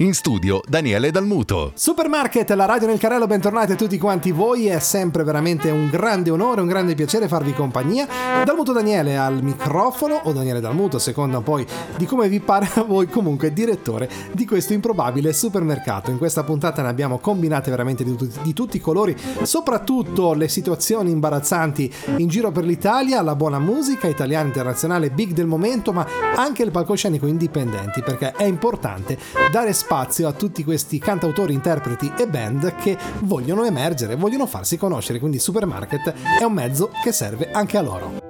In studio Daniele Dalmuto. Supermarket, la radio nel carrello, bentornati a tutti quanti voi. È sempre veramente un grande onore, un grande piacere farvi compagnia. Dalmuto Daniele al microfono, o Daniele Dalmuto, a seconda poi di come vi pare a voi, comunque direttore di questo improbabile supermercato. In questa puntata ne abbiamo combinate veramente di, tutti, di tutti i colori, soprattutto le situazioni imbarazzanti in giro per l'Italia, la buona musica italiana internazionale big del momento, ma anche il palcoscenico indipendenti, perché è importante dare spazio a tutti questi cantautori, interpreti e band che vogliono emergere, vogliono farsi conoscere, quindi Supermarket è un mezzo che serve anche a loro.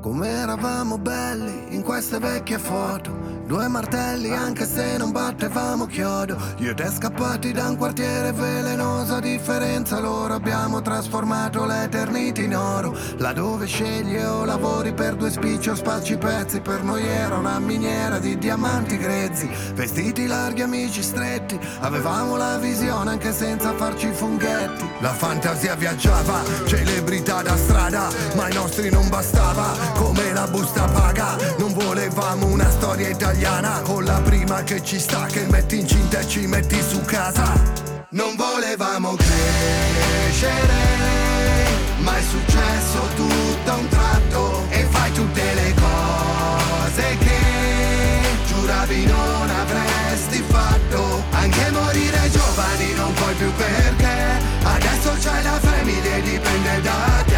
Come eravamo belli in queste vecchie foto Due martelli anche se non battevamo chiodo. Io e te scappati da un quartiere velenoso A differenza loro abbiamo trasformato l'eternity in oro. Laddove scegli o lavori per due spicci o spacci pezzi Per noi era una miniera di diamanti grezzi. Vestiti larghi, amici stretti Avevamo la visione anche senza farci funghetti. La fantasia viaggiava, celebrità da strada Ma ai nostri non bastava, come la busta paga Non volevamo una storia italiana. Con la prima che ci sta che metti incinta e ci metti su casa. Non volevamo crescere ma è successo tutto a un tratto. E fai tutte le cose che giuravi non avresti fatto. Anche morire giovani non puoi più perché adesso c'hai la famiglia e dipende da te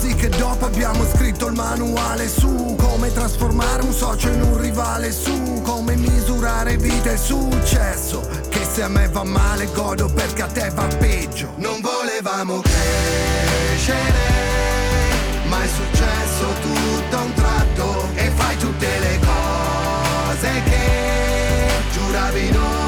Così che dopo abbiamo scritto il manuale su Come trasformare un socio in un rivale su Come misurare vita e successo. Che se a me va male godo perché a te va peggio. Non volevamo crescere Ma è successo tutto a un tratto E fai tutte le cose che giuravi non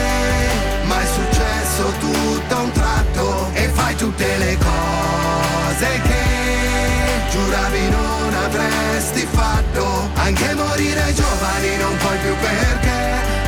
cose che giuravi non avresti fatto. Anche morire giovani non puoi più perché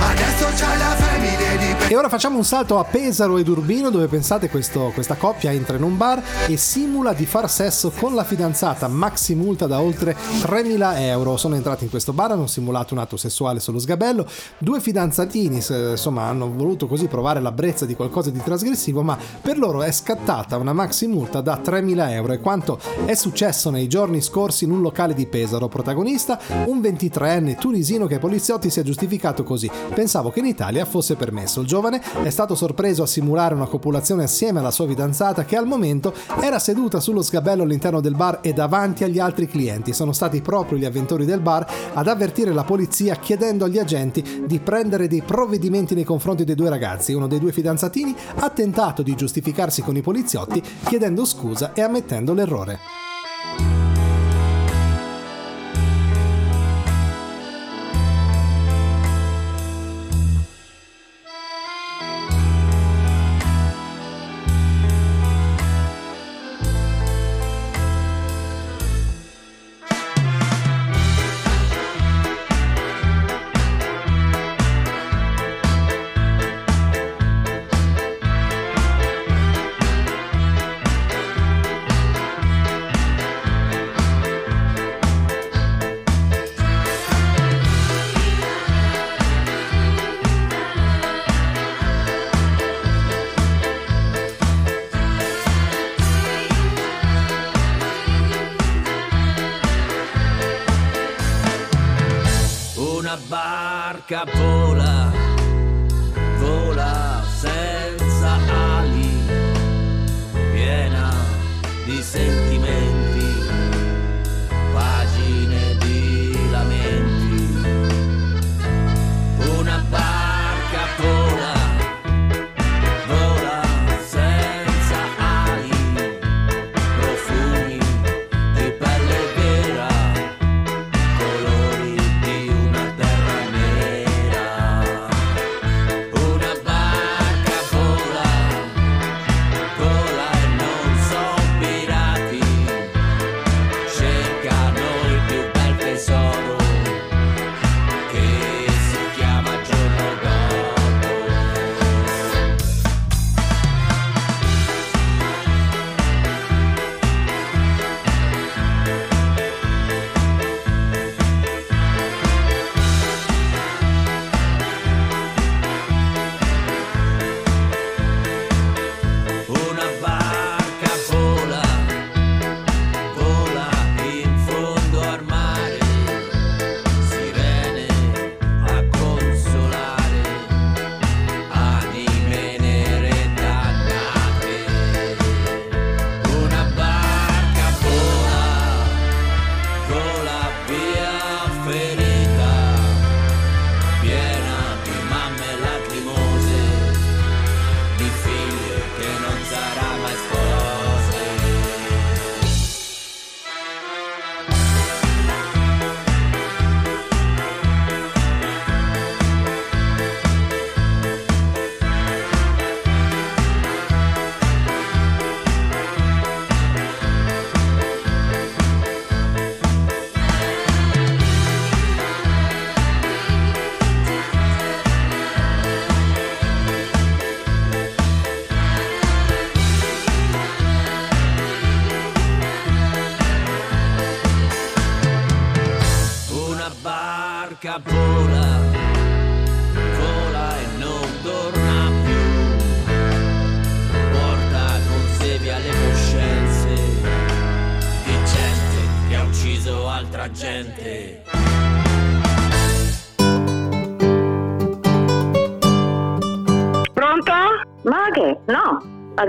adesso c'hai la famiglia di E ora facciamo un salto a Pesaro ed Urbino dove pensate questo, questa coppia entra in un bar e simula di far sesso con la fidanzata, maxi multa da oltre 3.000 euro. Sono entrati in questo bar, hanno simulato un atto sessuale sullo sgabello. Due fidanzatini insomma hanno voluto così provare la brezza di qualcosa di trasgressivo, ma per loro è scattata una maxi multa da 3.000 euro. E quanto è successo nei giorni scorsi in un locale di Pesaro? Protagonista un 23enne tunisino che ai poliziotti si è giustificato così. Pensavo che in Italia fosse permesso. Il giovane è stato sorpreso a simulare una copulazione assieme alla sua fidanzata che al momento era seduta sullo sgabello all'interno del bar e davanti agli altri clienti. Sono stati proprio gli avventori del bar ad avvertire la polizia chiedendo agli agenti di prendere dei provvedimenti nei confronti dei due ragazzi. Uno dei due fidanzatini ha tentato di giustificarsi con i poliziotti chiedendo scusa e ammettendo l'errore.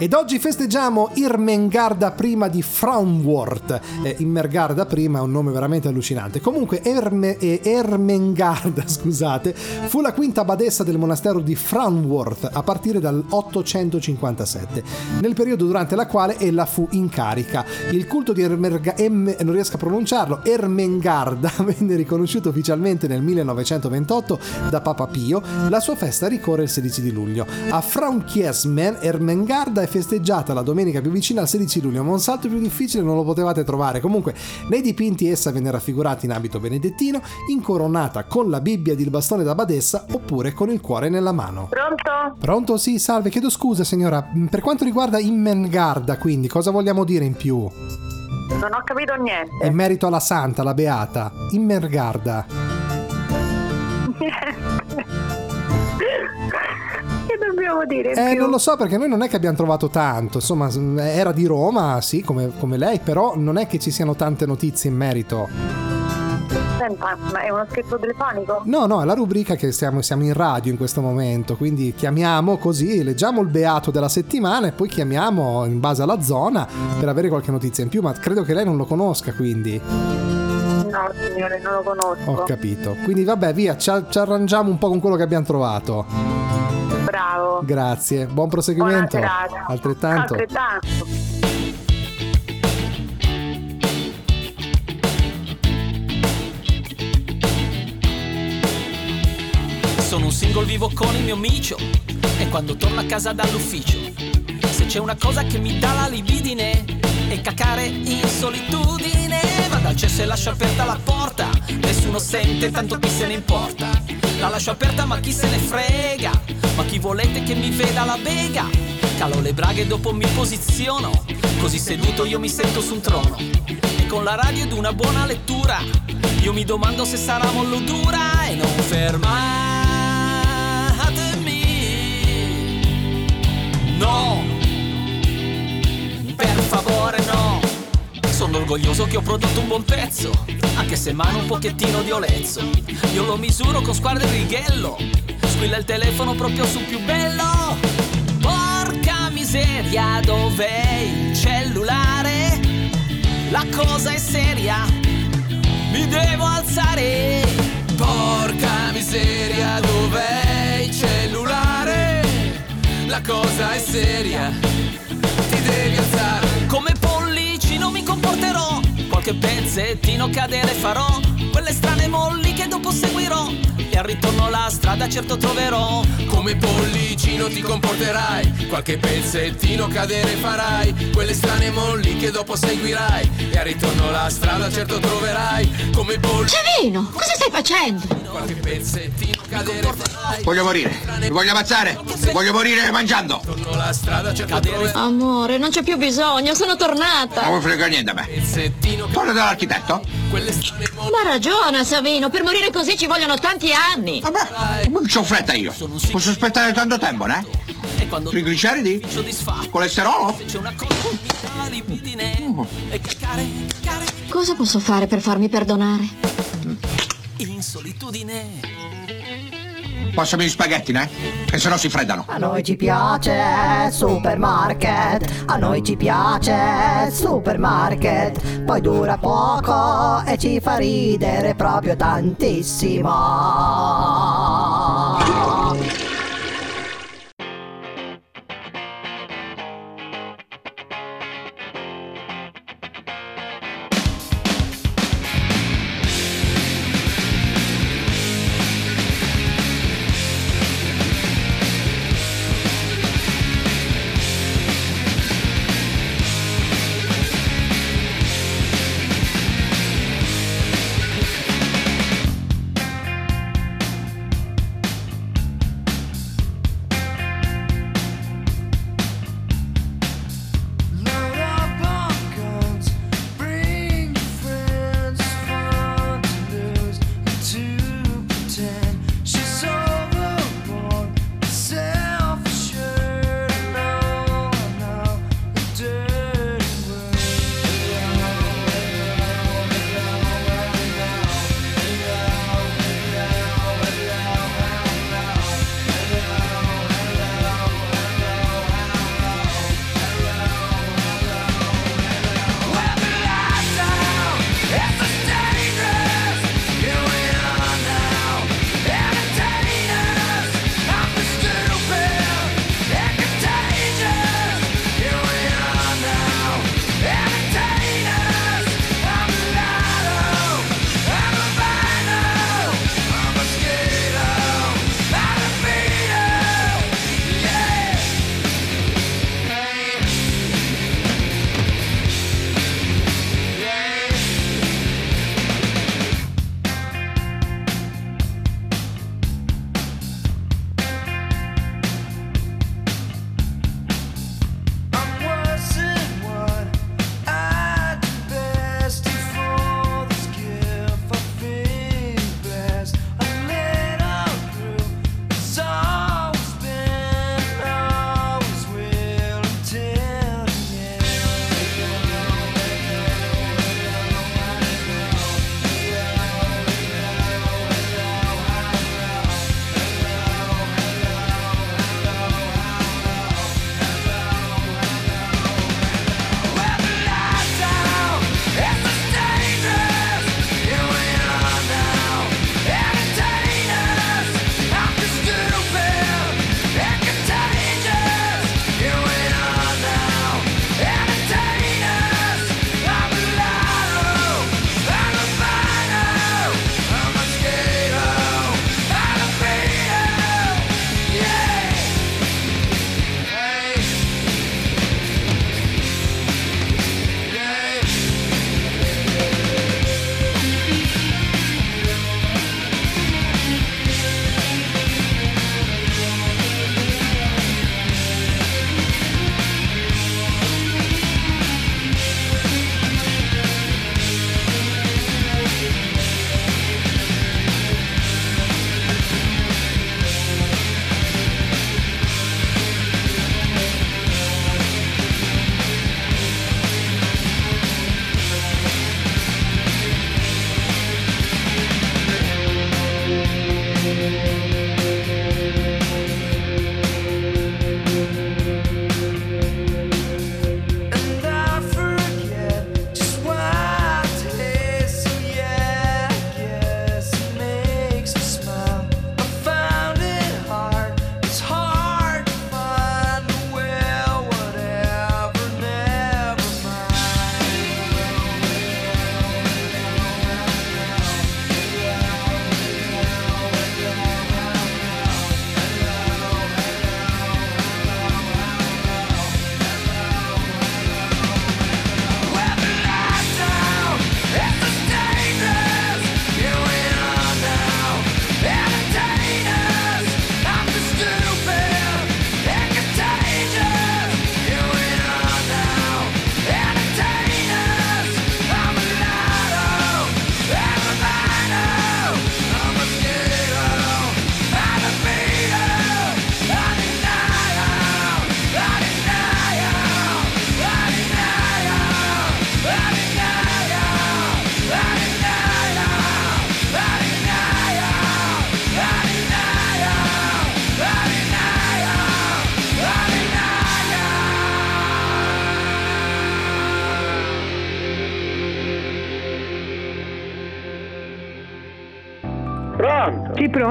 Ed oggi festeggiamo Irmengarda prima di Fraunwort. Eh, Immergarda prima è un nome veramente allucinante. Comunque Erme- eh, Ermengarda, scusate, fu la quinta badessa del monastero di Fraunwort a partire dal 857, nel periodo durante la quale ella fu in carica. Il culto di Ermerga- em- non riesco a pronunciarlo, Ermengarda venne riconosciuto ufficialmente nel 1928 da Papa Pio. La sua festa ricorre il 16 di luglio. A Fraunkiesmen Ermengarda è festeggiata la domenica più vicina al 16 luglio, ma un salto più difficile non lo potevate trovare. Comunque, nei dipinti essa venne raffigurata in abito benedettino, incoronata con la Bibbia ed il bastone da badessa oppure con il cuore nella mano. Pronto? Pronto? Sì, salve, chiedo scusa signora. Per quanto riguarda Immengarda, quindi, cosa vogliamo dire in più? Non ho capito niente. È merito alla santa, la beata. Immengarda. dobbiamo dire? Eh, più? non lo so perché noi non è che abbiamo trovato tanto, insomma, era di Roma, sì, come, come lei, però non è che ci siano tante notizie in merito. Senta, ma è uno scherzo telefonico? No, no, è la rubrica che siamo, siamo in radio in questo momento, quindi chiamiamo così, leggiamo il beato della settimana e poi chiamiamo in base alla zona per avere qualche notizia in più, ma credo che lei non lo conosca, quindi No, signore, non lo conosco. ho capito. Quindi vabbè, via, ci, ci arrangiamo un po' con quello che abbiamo trovato. Bravo. Grazie, buon proseguimento. Altrettanto. Altrettanto. Sono un single vivo con il mio micio E quando torno a casa dall'ufficio Se c'è una cosa che mi dà la libidine È cacare in solitudine Vado al cesso e lascio aperta la porta Nessuno sente, tanto chi se ne importa La lascio aperta ma chi se ne frega? Ma chi volete che mi veda la bega? Calo le braghe e dopo mi posiziono. Così seduto io mi sento su un trono. E con la radio ed una buona lettura. Io mi domando se sarà mollo dura E non fermatemi. No, Sono orgoglioso che ho prodotto un buon pezzo, anche se mano un pochettino di olezzo. Io lo misuro con squadra e righello, squilla il telefono proprio sul più bello. Porca miseria, dov'è il cellulare? La cosa è seria, mi devo alzare. Porca miseria, dov'è il cellulare? La cosa è seria, ti devi alzare. Pollicino mi comporterò. Qualche pezzettino cadere farò. Quelle strane molli che dopo seguirò al ritorno la strada certo troverò Come pollicino ti comporterai, qualche pezzettino cadere farai, quelle strane molli che dopo seguirai e al ritorno la strada certo troverai. Come pollicino Savino, cosa stai facendo? qualche pezzettino cadere farai, Voglio morire. Mi voglio ammazzare. Voglio morire mangiando. ritorno la strada certo Cadere troverai. Amore, non c'è più bisogno, sono tornata. Non mi frega niente a me. Parlo dall'architetto? quelle strane molli Ma ragione, Savino, per morire così ci vogliono tanti anni. Vabbè, non c'ho fretta io. Posso aspettare tanto tempo, ne? E quando Trigliceridi? soddisfatto Colesterolo? E cacare Cosa posso fare per farmi perdonare? in solitudine Passami gli spaghetti, ne? Che se no si freddano. A noi ci piace supermarket, a noi ci piace supermarket, poi dura poco e ci fa ridere proprio tantissimo.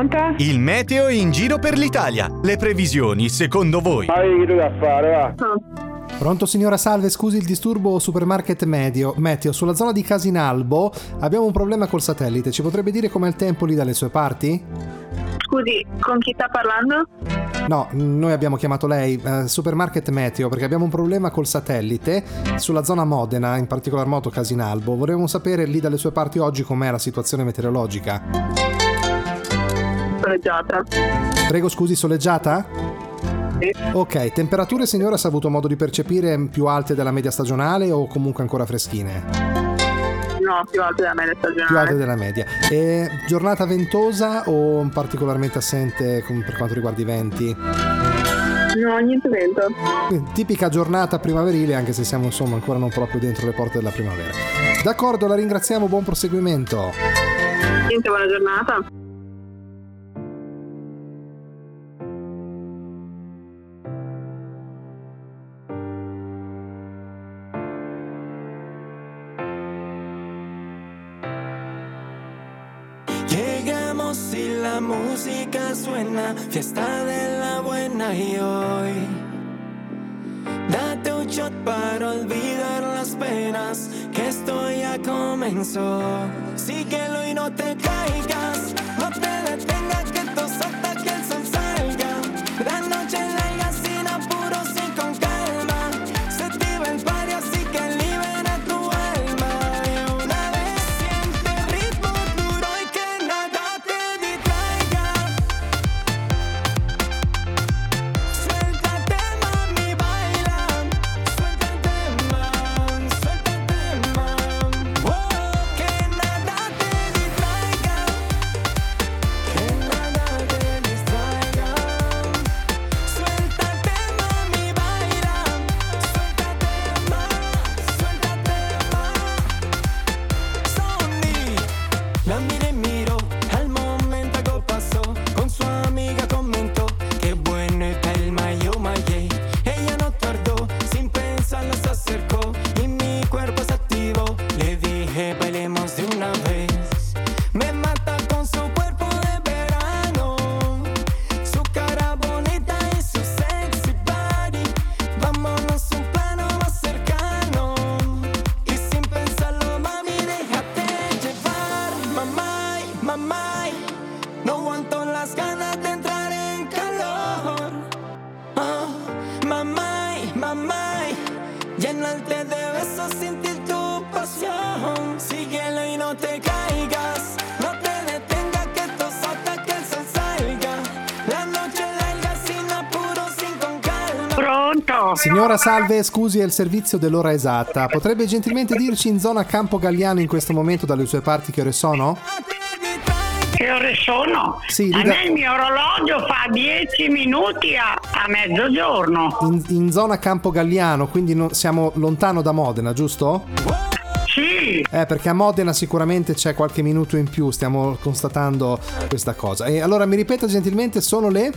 Pronto? Il meteo in giro per l'Italia. Le previsioni, secondo voi? Ma che da fare, va? Pronto signora Salve, scusi il disturbo supermarket medio, meteo. Sulla zona di Casinalbo abbiamo un problema col satellite. Ci potrebbe dire com'è il tempo lì dalle sue parti? Scusi, con chi sta parlando? No, noi abbiamo chiamato lei, eh, supermarket meteo, perché abbiamo un problema col satellite sulla zona Modena, in particolar modo Casinalbo. Vorremmo sapere lì dalle sue parti oggi com'è la situazione meteorologica. Soleggiata. Prego, scusi, soleggiata? Sì. Ok, temperature signora si ha avuto modo di percepire più alte della media stagionale o comunque ancora freschine? No, più alte della media stagionale. Più alte della media. E giornata ventosa o particolarmente assente per quanto riguarda i venti? No, niente vento. Tipica giornata primaverile, anche se siamo insomma ancora non proprio dentro le porte della primavera. D'accordo, la ringraziamo, buon proseguimento. Niente, buona giornata. Fiesta de la buena y hoy. Date un shot para olvidar las penas, que esto ya comenzó. Síguelo y no te caigas, salve, scusi, è il servizio dell'ora esatta. Potrebbe gentilmente dirci in zona Campo Galliano in questo momento dalle sue parti che ore sono? Che ore sono? Sì, a da... me il mio orologio fa 10 minuti a, a mezzogiorno. In, in, zona Campo Galliano, quindi no, siamo lontano da Modena, giusto? Sì. Eh, perché a Modena sicuramente c'è qualche minuto in più, stiamo constatando questa cosa. E allora mi ripeta gentilmente, sono le...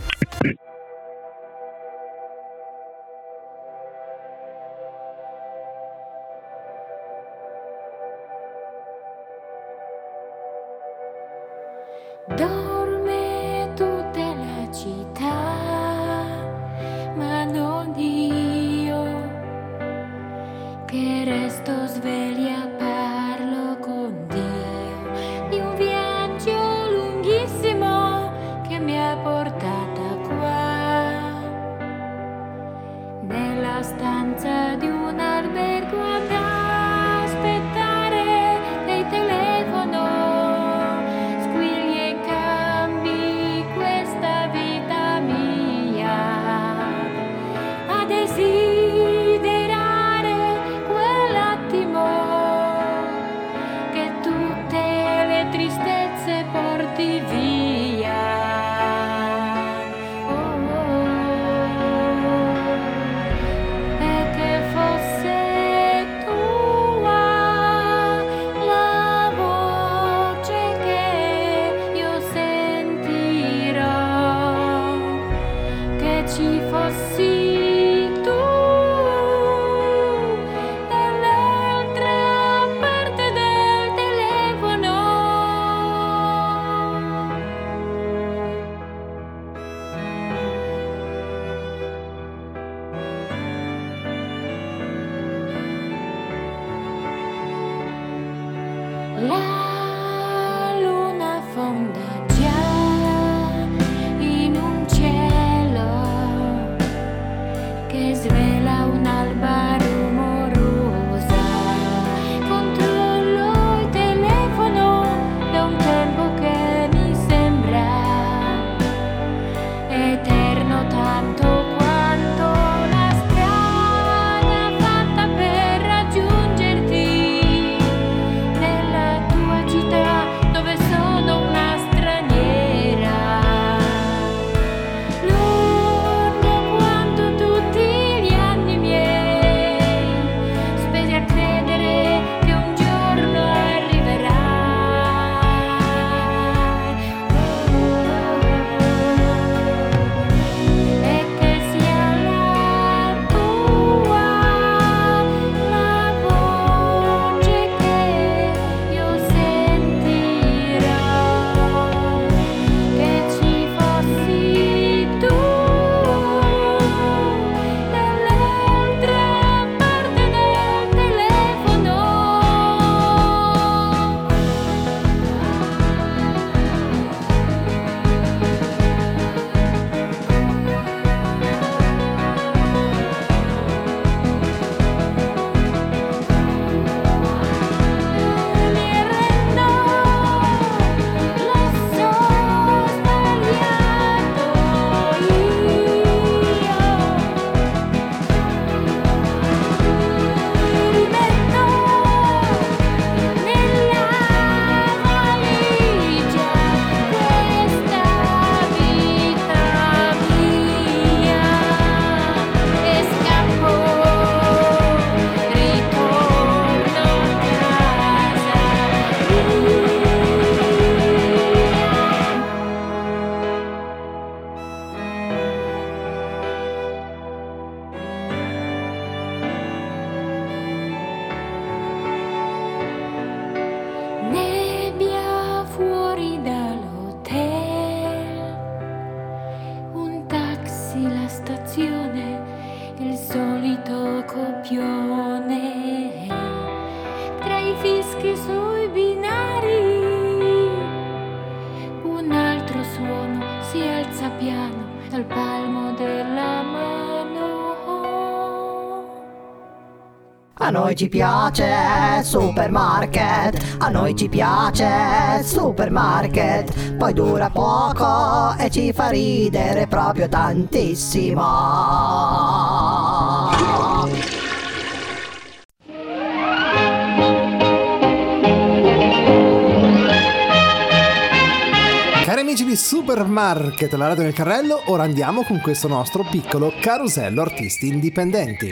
noi ci piace supermarket, a noi ci piace supermarket, poi dura poco e ci fa ridere proprio tantissimo. Cari amici di Supermarket, la radio nel carrello, ora andiamo con questo nostro piccolo carosello artisti indipendenti.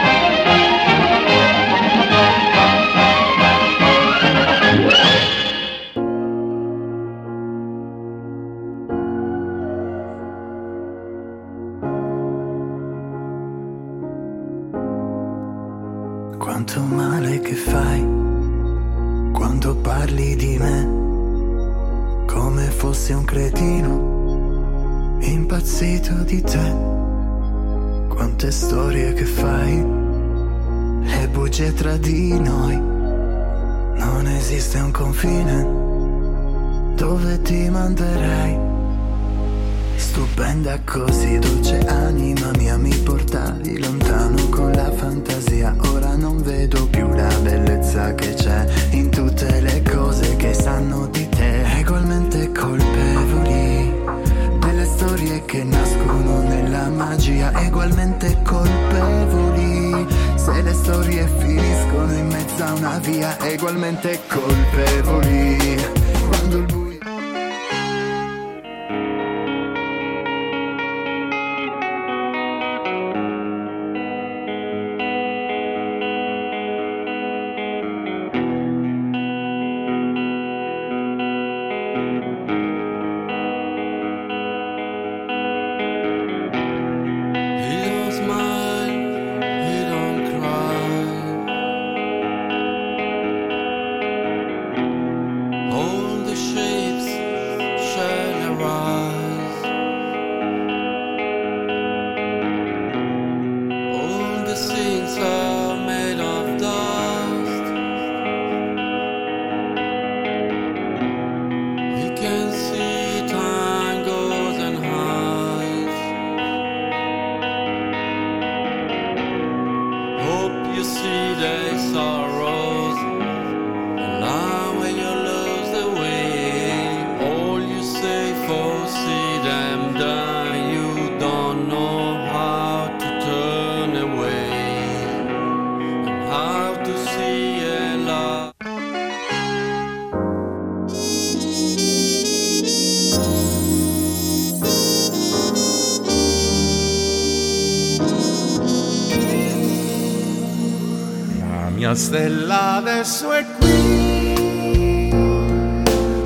mia stella adesso è qui.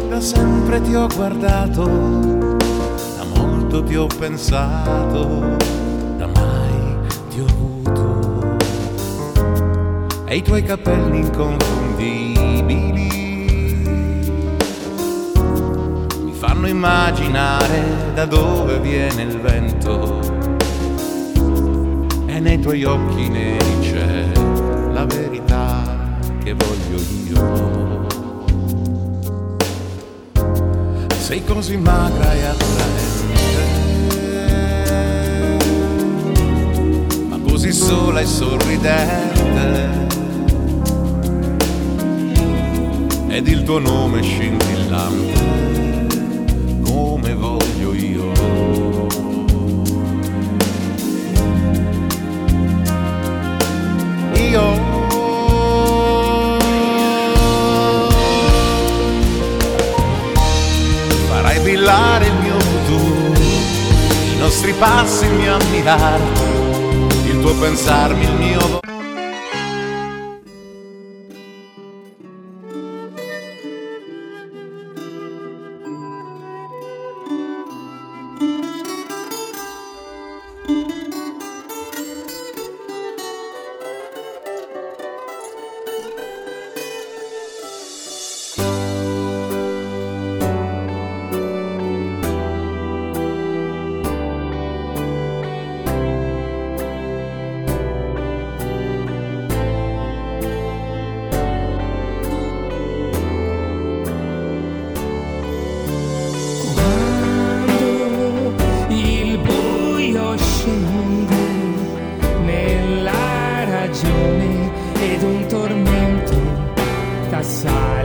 Da sempre ti ho guardato, da molto ti ho pensato, da mai ti ho avuto. E i tuoi capelli inconfondibili mi fanno immaginare da dove viene il vento. E nei tuoi occhi neri c'è la verità voglio io. Sei così magra e attraente, ma così sola e sorridente. Ed il tuo nome scintillante, come voglio io. ¡Gracias! nostri passi mi ammirare, il tuo pensarmi il mio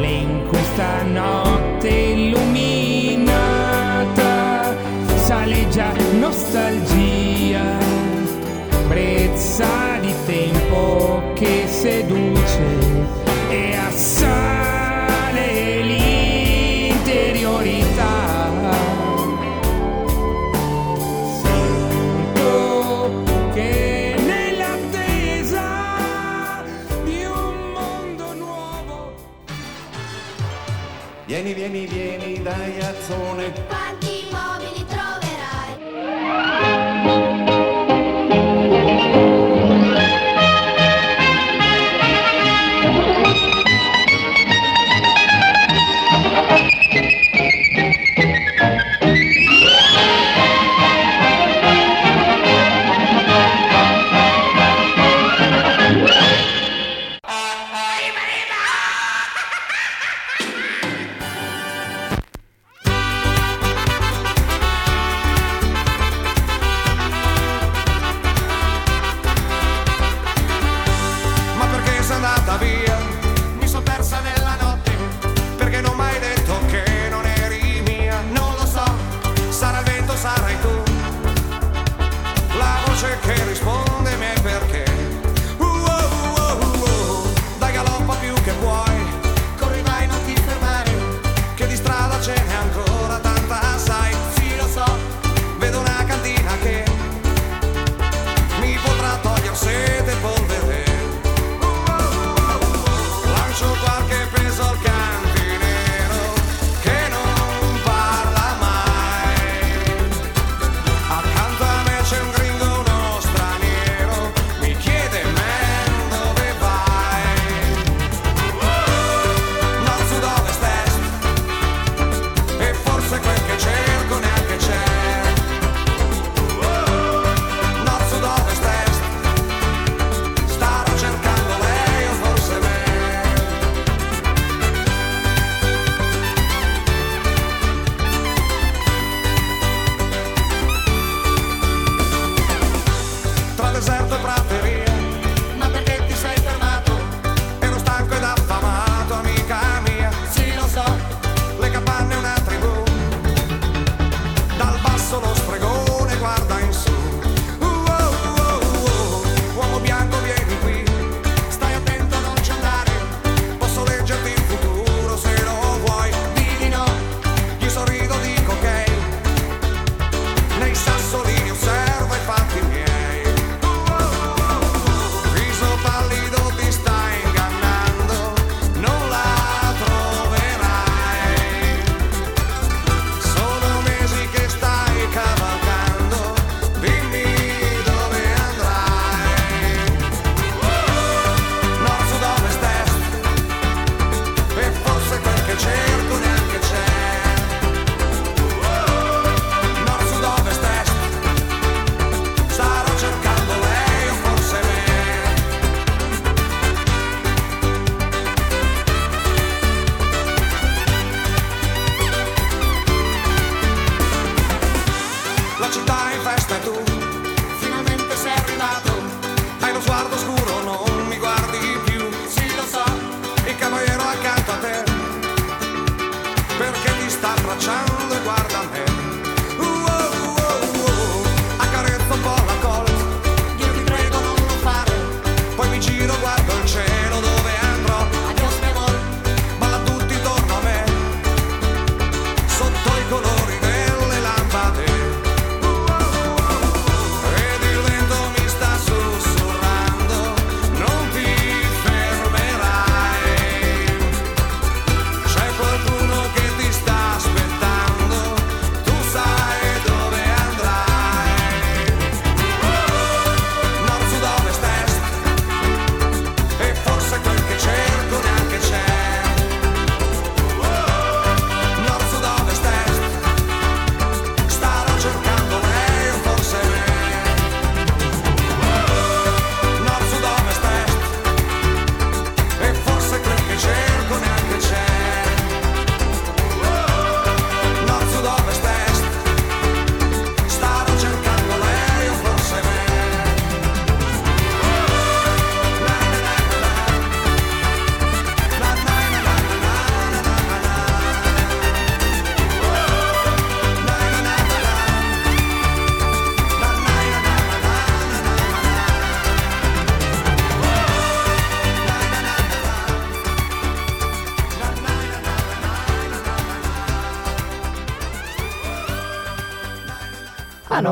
sale in questa notte illuminata, sale già nostra. canzone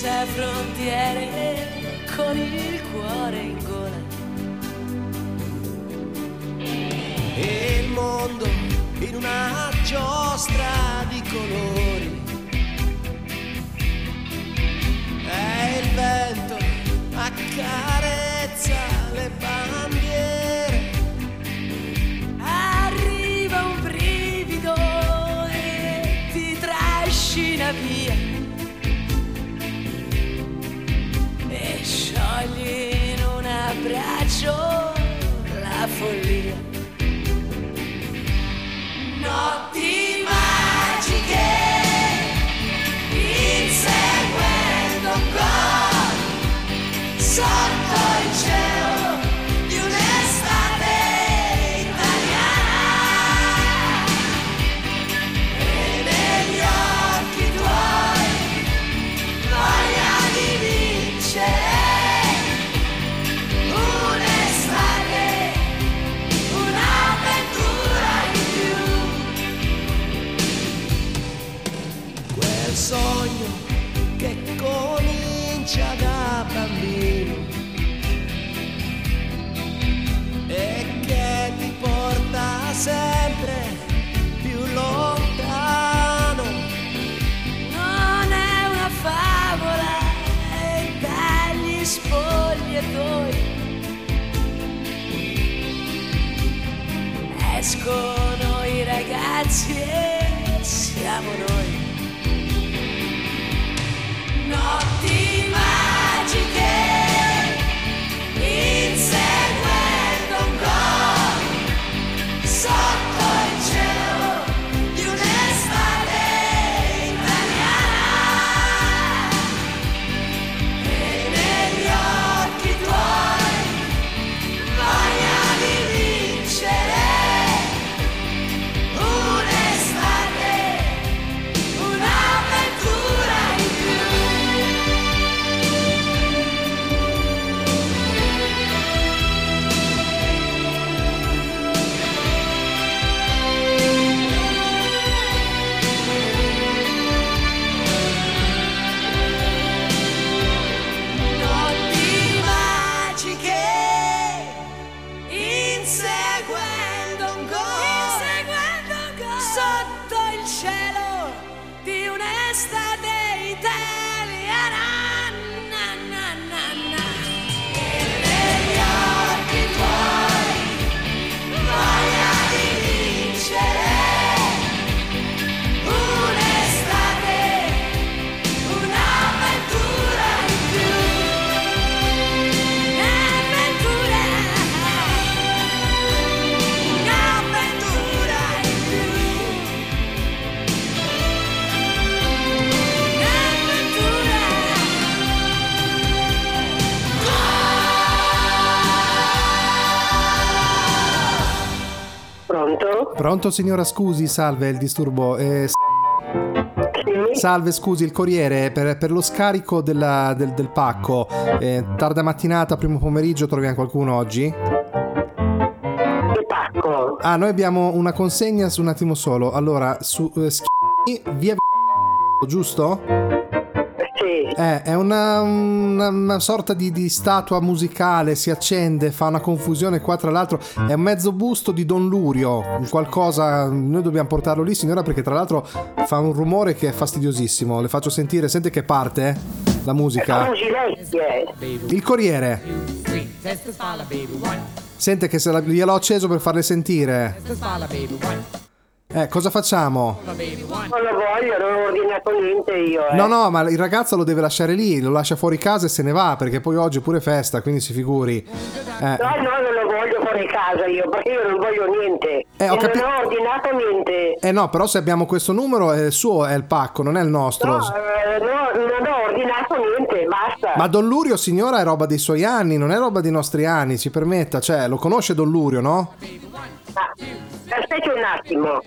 senza frontiere, con il cuore in gola. E il mondo in una giostra di colori. E il vento accarezza le palle. già da bambino e che ti porta sempre più lontano. Non è una favola dagli spogliatoi. Escono i ragazzi e siamo noi. Pronto? Signora, scusi, salve il disturbo. Eh, s- Salve, scusi, il corriere per, per lo scarico della- del, del pacco. Eh, tarda mattinata, primo pomeriggio, troviamo qualcuno oggi? Che pacco? Ah, noi abbiamo una consegna su un attimo solo. Allora, su eh, Schi- via giusto? Eh, è una, una- una sorta di, di statua musicale, si accende, fa una confusione qua tra l'altro, è un mezzo busto di Don Lurio, qualcosa, noi dobbiamo portarlo lì signora perché tra l'altro fa un rumore che è fastidiosissimo, le faccio sentire, sente che parte eh, la musica? Il Corriere, sente che se la- gliel'ho acceso per farle sentire. Eh, cosa facciamo? Non lo voglio, non ho ordinato niente io. Eh. No, no, ma il ragazzo lo deve lasciare lì, lo lascia fuori casa e se ne va perché poi oggi è pure festa, quindi si figuri. Eh. No, no, non lo voglio fuori casa io, perché io non voglio niente. Eh, ho capi- non ho ordinato niente. Eh no, però se abbiamo questo numero è il suo, è il pacco, non è il nostro. No, eh, no, non ho ordinato niente, basta. Ma Don Lurio, signora, è roba dei suoi anni, non è roba dei nostri anni, ci permetta, cioè, lo conosce Don Lurio, no? Ah, aspetti un attimo.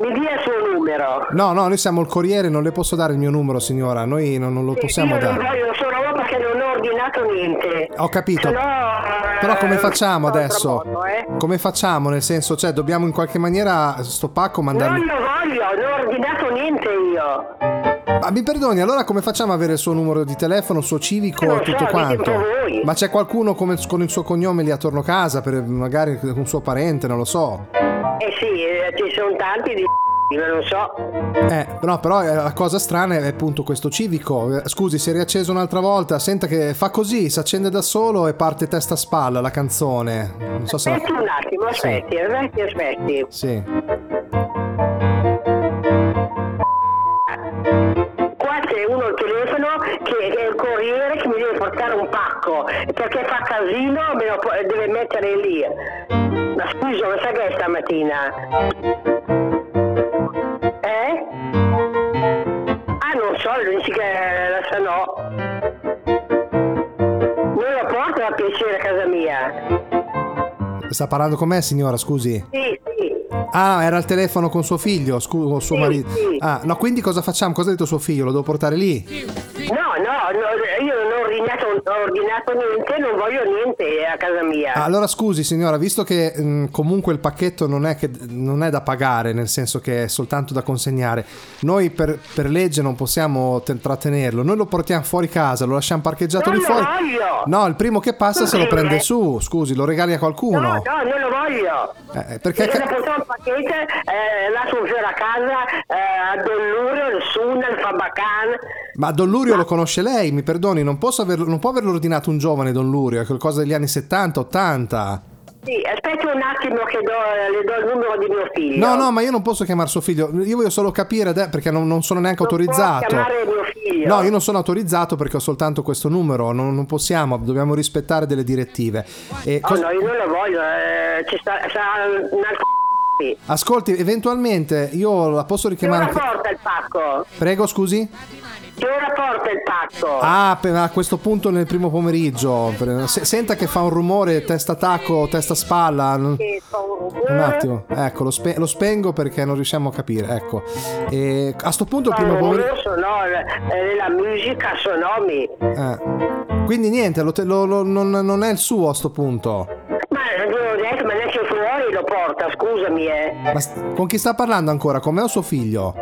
Mi dia il suo numero. No, no, noi siamo il Corriere, non le posso dare il mio numero, signora, noi non, non lo possiamo io non dare. voglio solo roba perché non ho ordinato niente. Ho capito. Se no, eh, Però come facciamo altro adesso? modo, eh. Come facciamo? Nel senso, cioè, dobbiamo in qualche maniera sto pacco Non mandarlo... lo voglio, non ho ordinato niente io. Ma mi perdoni, allora come facciamo ad avere il suo numero di telefono, il suo civico e tutto so, quanto? Ma c'è qualcuno come- con il suo cognome lì attorno a casa, per magari un suo parente, non lo so. Eh sì, eh, ci sono tanti di ma non so. Eh, no, però eh, la cosa strana è appunto questo civico. Eh, Scusi, si è riacceso un'altra volta. Senta che fa così, si accende da solo e parte testa a spalla la canzone. Non so se la... Aspetti un attimo, aspetti, aspetti, aspetti. Sì. C'è uno al telefono che è il corriere che mi deve portare un pacco perché fa casino me lo deve mettere lì. Ma scusa, ma sa che è stamattina? Eh? Ah, non so, dici che la sa no. Non la porta a piacere a casa mia. Sta parlando con me, signora, scusi. Sì. Ah, era al telefono con suo figlio, scusa, con suo Sì, marito. sì. Ah, no, quindi cosa facciamo? Cosa ha detto suo figlio? Lo devo portare lì? No, no, ordinato, ho ordinato niente, non voglio niente a casa mia. Ah, Allora scusi signora, visto che mh, comunque il pacchetto non è, che, non è da pagare, nel senso che è soltanto da consegnare, noi per, per legge non possiamo te- trattenerlo, noi lo portiamo fuori casa, lo lasciamo parcheggiato Non lì fuori. voglio! No, il primo che passa se lo prende eh. su, scusi, lo regali a qualcuno. No, no, non lo voglio. Eh, perché Perché ca- un pacchetto, eh, lascio fuori a casa eh, a Don Lurio, il Suna, il Fabacan. Ma Don Lurio lo conosce lei, mi perdoni, non, posso averlo, non può averlo ordinato un giovane Don Lurio, è qualcosa degli anni 70, 80. Sì, aspetti un attimo che do, le do il numero di mio figlio. No, no, ma io non posso chiamare suo figlio, io voglio solo capire perché non, non sono neanche Non può autorizzato. chiamare mio figlio. No, io non sono autorizzato perché ho soltanto questo numero, non, non possiamo, dobbiamo rispettare delle direttive. E Oh, cos- no, io non lo voglio, eh, ci sta, sarà un altro. Ascolti, eventualmente io la posso richiamare ora anche... porta il pacco? Prego, scusi? Che ora porta il pacco? Ah, per- a questo punto nel primo pomeriggio. Per- se- senta che fa un rumore, testa tacco, testa spalla. non- Che fa- Un attimo, ecco, lo, spe- lo spengo perché non riusciamo a capire. Ecco. E a sto punto il un primo pomeriggio... rumore eh, la musica sonomi. Eh. Quindi niente, lo lo- lo- non, non è il suo a sto punto. Ma eh, ho detto, ma adesso fuori lo porta, scusami, eh. Ma con chi sta parlando ancora? Con me o suo figlio?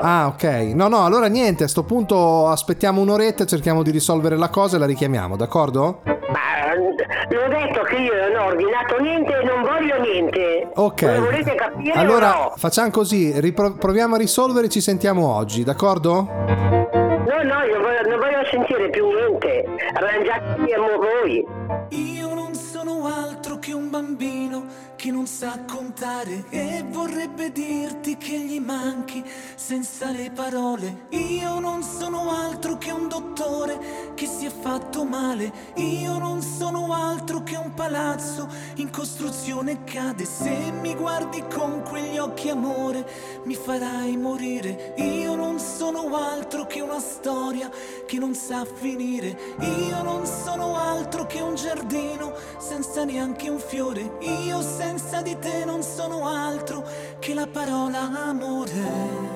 Figlio. Ah, ok. No, no, allora niente, a sto punto aspettiamo un'oretta, cerchiamo di risolvere la cosa e la richiamiamo, d'accordo? Ma l'ho detto che io non ho ordinato niente e non voglio niente. Ok. Volete capire o Allora, no? facciamo così, ripro- proviamo a risolvere e ci sentiamo oggi, d'accordo? No, no, io voglio- non voglio sentire più niente. Arrangiatevi voi. Io non sono altro che un bambino che non sa contare e vorrebbe dirti che gli manchi senza le parole. Io non sono altro che un dottore che si è fatto male. Io non sono altro che un palazzo in costruzione cade. Se mi guardi con quegli occhi amore mi farai morire. Io non sono altro che una storia che non sa finire. Io non sono altro che un giardino senza neanche un fiore. Io senza di te non sono altro che la parola amore.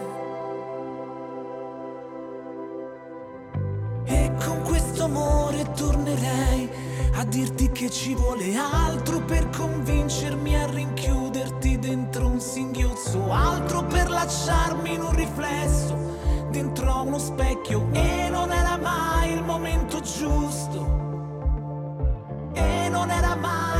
E con questo amore tornerei a dirti che ci vuole altro per convincermi a rinchiuderti dentro un singhiozzo, altro per lasciarmi in un riflesso dentro uno specchio e non era mai il momento giusto. E non era mai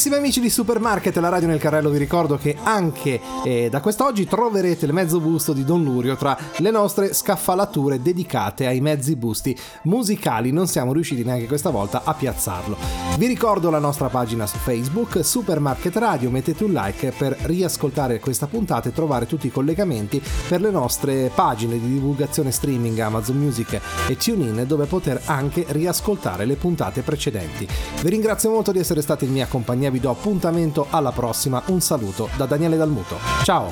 Carissimi amici di Supermarket, la radio nel carrello, vi ricordo che anche eh, da quest'oggi troverete il mezzo busto di Don Lurio tra le nostre scaffalature dedicate ai mezzi busti musicali. Non siamo riusciti neanche questa volta a piazzarlo. Vi ricordo la nostra pagina su Facebook, Supermarket Radio, mettete un like per riascoltare questa puntata e trovare tutti i collegamenti per le nostre pagine di divulgazione streaming Amazon Music e TuneIn dove poter anche riascoltare le puntate precedenti. Vi ringrazio molto di essere stati in mia compagnia, vi do appuntamento alla prossima. Un saluto da Daniele Dalmuto. Ciao!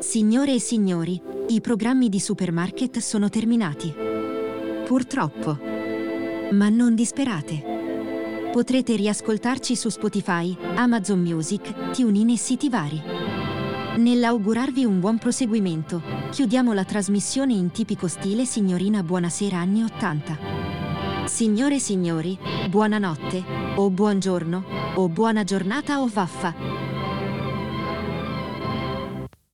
Signore e signori, i programmi di supermarket sono terminati. Purtroppo. Ma non disperate. Potrete riascoltarci su Spotify, Amazon Music, TuneIn e siti vari. Nell'augurarvi un buon proseguimento, chiudiamo la trasmissione in tipico stile signorina Buonasera anni 80. Signore e signori, buonanotte, o buongiorno, o buona giornata o vaffa.